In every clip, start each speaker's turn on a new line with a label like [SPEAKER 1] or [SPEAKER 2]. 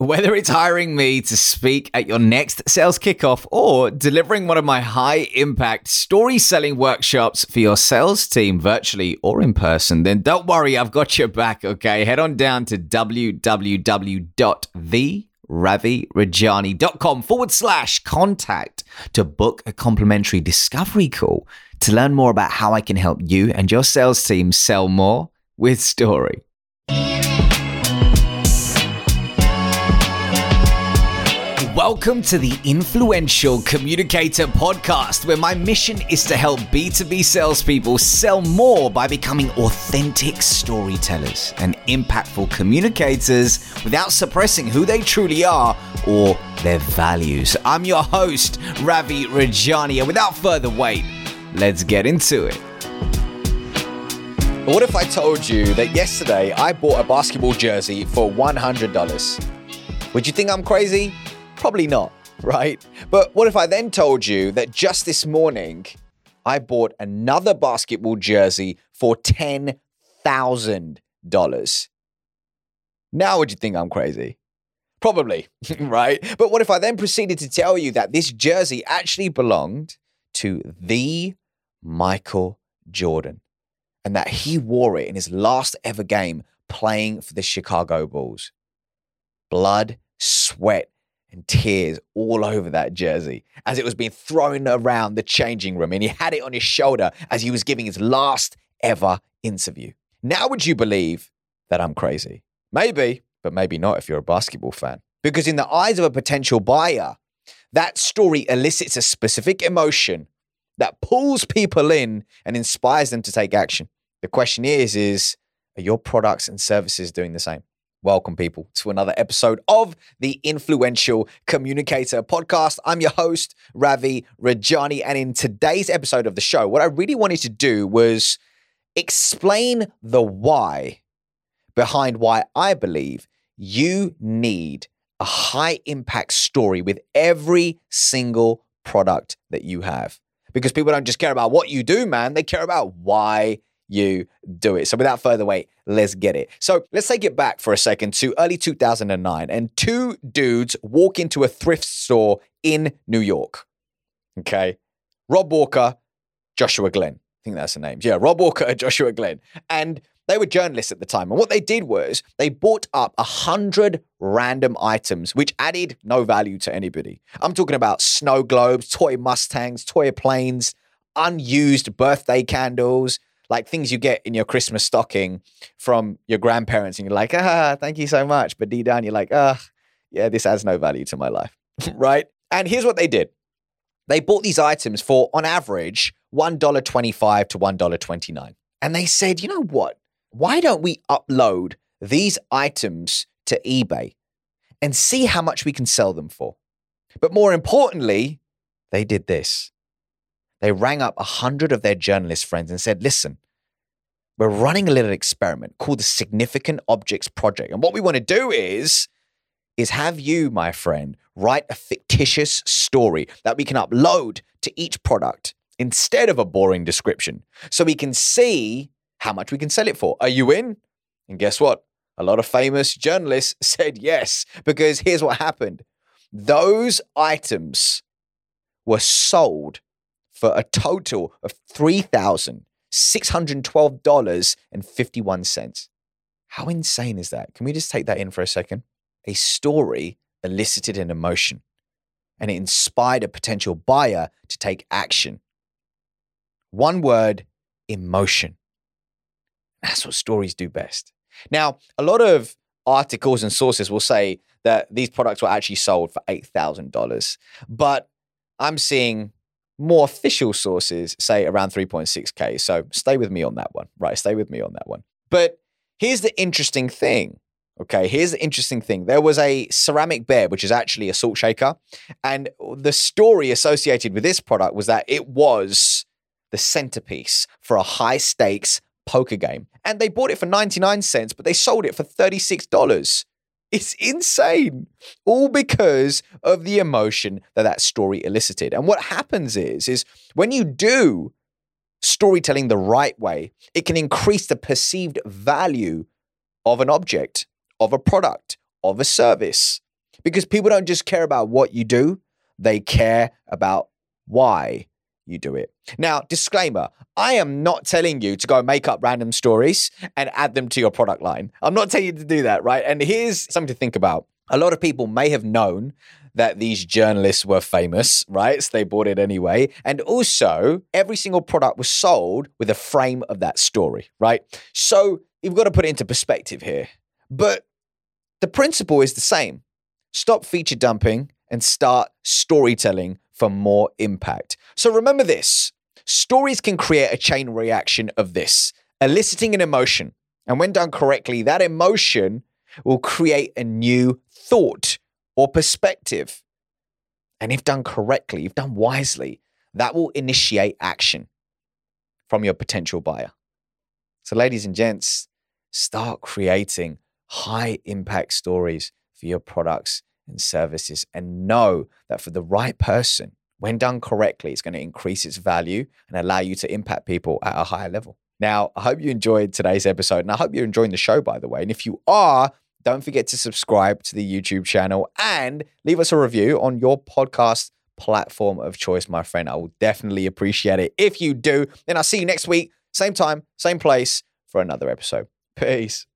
[SPEAKER 1] Whether it's hiring me to speak at your next sales kickoff or delivering one of my high impact story selling workshops for your sales team virtually or in person, then don't worry, I've got your back, okay? Head on down to www.theravirajani.com forward slash contact to book a complimentary discovery call to learn more about how I can help you and your sales team sell more with story. Welcome to the Influential Communicator Podcast, where my mission is to help B2B salespeople sell more by becoming authentic storytellers and impactful communicators without suppressing who they truly are or their values. I'm your host, Ravi Rajani, and without further wait, let's get into it.
[SPEAKER 2] What if I told you that yesterday I bought a basketball jersey for $100? Would you think I'm crazy? Probably not, right? But what if I then told you that just this morning I bought another basketball jersey for $10,000? Now would you think I'm crazy? Probably, right? But what if I then proceeded to tell you that this jersey actually belonged to the Michael Jordan and that he wore it in his last ever game playing for the Chicago Bulls? Blood, sweat, and tears all over that jersey as it was being thrown around the changing room. And he had it on his shoulder as he was giving his last ever interview. Now, would you believe that I'm crazy? Maybe, but maybe not if you're a basketball fan. Because in the eyes of a potential buyer, that story elicits a specific emotion that pulls people in and inspires them to take action. The question is, is are your products and services doing the same? Welcome, people, to another episode of the Influential Communicator podcast. I'm your host, Ravi Rajani. And in today's episode of the show, what I really wanted to do was explain the why behind why I believe you need a high impact story with every single product that you have. Because people don't just care about what you do, man, they care about why you do it. So without further wait, let's get it. So let's take it back for a second to early 2009 and two dudes walk into a thrift store in New York. Okay. Rob Walker, Joshua Glenn. I think that's the names. Yeah, Rob Walker and Joshua Glenn. And they were journalists at the time. And what they did was they bought up a hundred random items, which added no value to anybody. I'm talking about snow globes, toy Mustangs, toy planes, unused birthday candles, like things you get in your Christmas stocking from your grandparents, and you're like, ah, thank you so much. But deep down, you're like, ah, yeah, this adds no value to my life, right? And here's what they did they bought these items for, on average, $1.25 to $1.29. And they said, you know what? Why don't we upload these items to eBay and see how much we can sell them for? But more importantly, they did this they rang up a hundred of their journalist friends and said, listen, we're running a little experiment called the Significant Objects Project. And what we want to do is, is have you, my friend, write a fictitious story that we can upload to each product instead of a boring description so we can see how much we can sell it for. Are you in? And guess what? A lot of famous journalists said yes, because here's what happened those items were sold for a total of $3,612.51. How insane is that? Can we just take that in for a second? A story elicited an emotion and it inspired a potential buyer to take action. One word emotion. That's what stories do best. Now, a lot of articles and sources will say that these products were actually sold for $8,000, but I'm seeing more official sources say around 3.6K. So stay with me on that one, right? Stay with me on that one. But here's the interesting thing. Okay, here's the interesting thing. There was a ceramic bear, which is actually a salt shaker. And the story associated with this product was that it was the centerpiece for a high stakes poker game. And they bought it for 99 cents, but they sold it for $36. It's insane. All because of the emotion that that story elicited. And what happens is, is when you do storytelling the right way, it can increase the perceived value of an object, of a product, of a service. Because people don't just care about what you do, they care about why you do it. Now, disclaimer I am not telling you to go make up random stories and add them to your product line. I'm not telling you to do that, right? And here's something to think about. A lot of people may have known that these journalists were famous, right? So they bought it anyway. And also, every single product was sold with a frame of that story, right? So you've got to put it into perspective here. But the principle is the same stop feature dumping and start storytelling for more impact. So remember this stories can create a chain reaction of this, eliciting an emotion. And when done correctly, that emotion will create a new thought or perspective. And if done correctly, if done wisely, that will initiate action from your potential buyer. So, ladies and gents, start creating high impact stories for your products and services and know that for the right person, when done correctly, it's going to increase its value and allow you to impact people at a higher level. Now, I hope you enjoyed today's episode and I hope you're enjoying the show, by the way. And if you are, don't forget to subscribe to the YouTube channel and leave us a review on your podcast platform of choice, my friend. I will definitely appreciate it. If you do, then I'll see you next week, same time, same place for another episode. Peace.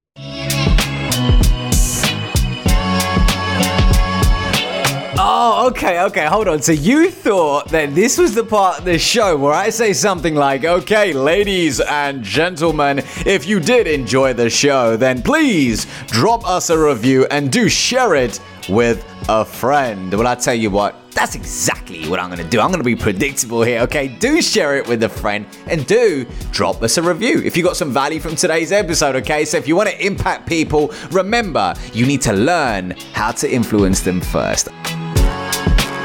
[SPEAKER 1] Okay, okay, hold on. So you thought that this was the part of the show where I say something like, okay, ladies and gentlemen, if you did enjoy the show, then please drop us a review and do share it with a friend. Well, I tell you what, that's exactly what I'm gonna do. I'm gonna be predictable here, okay? Do share it with a friend and do drop us a review if you got some value from today's episode, okay? So if you wanna impact people, remember, you need to learn how to influence them first.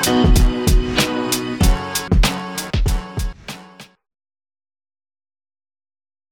[SPEAKER 1] You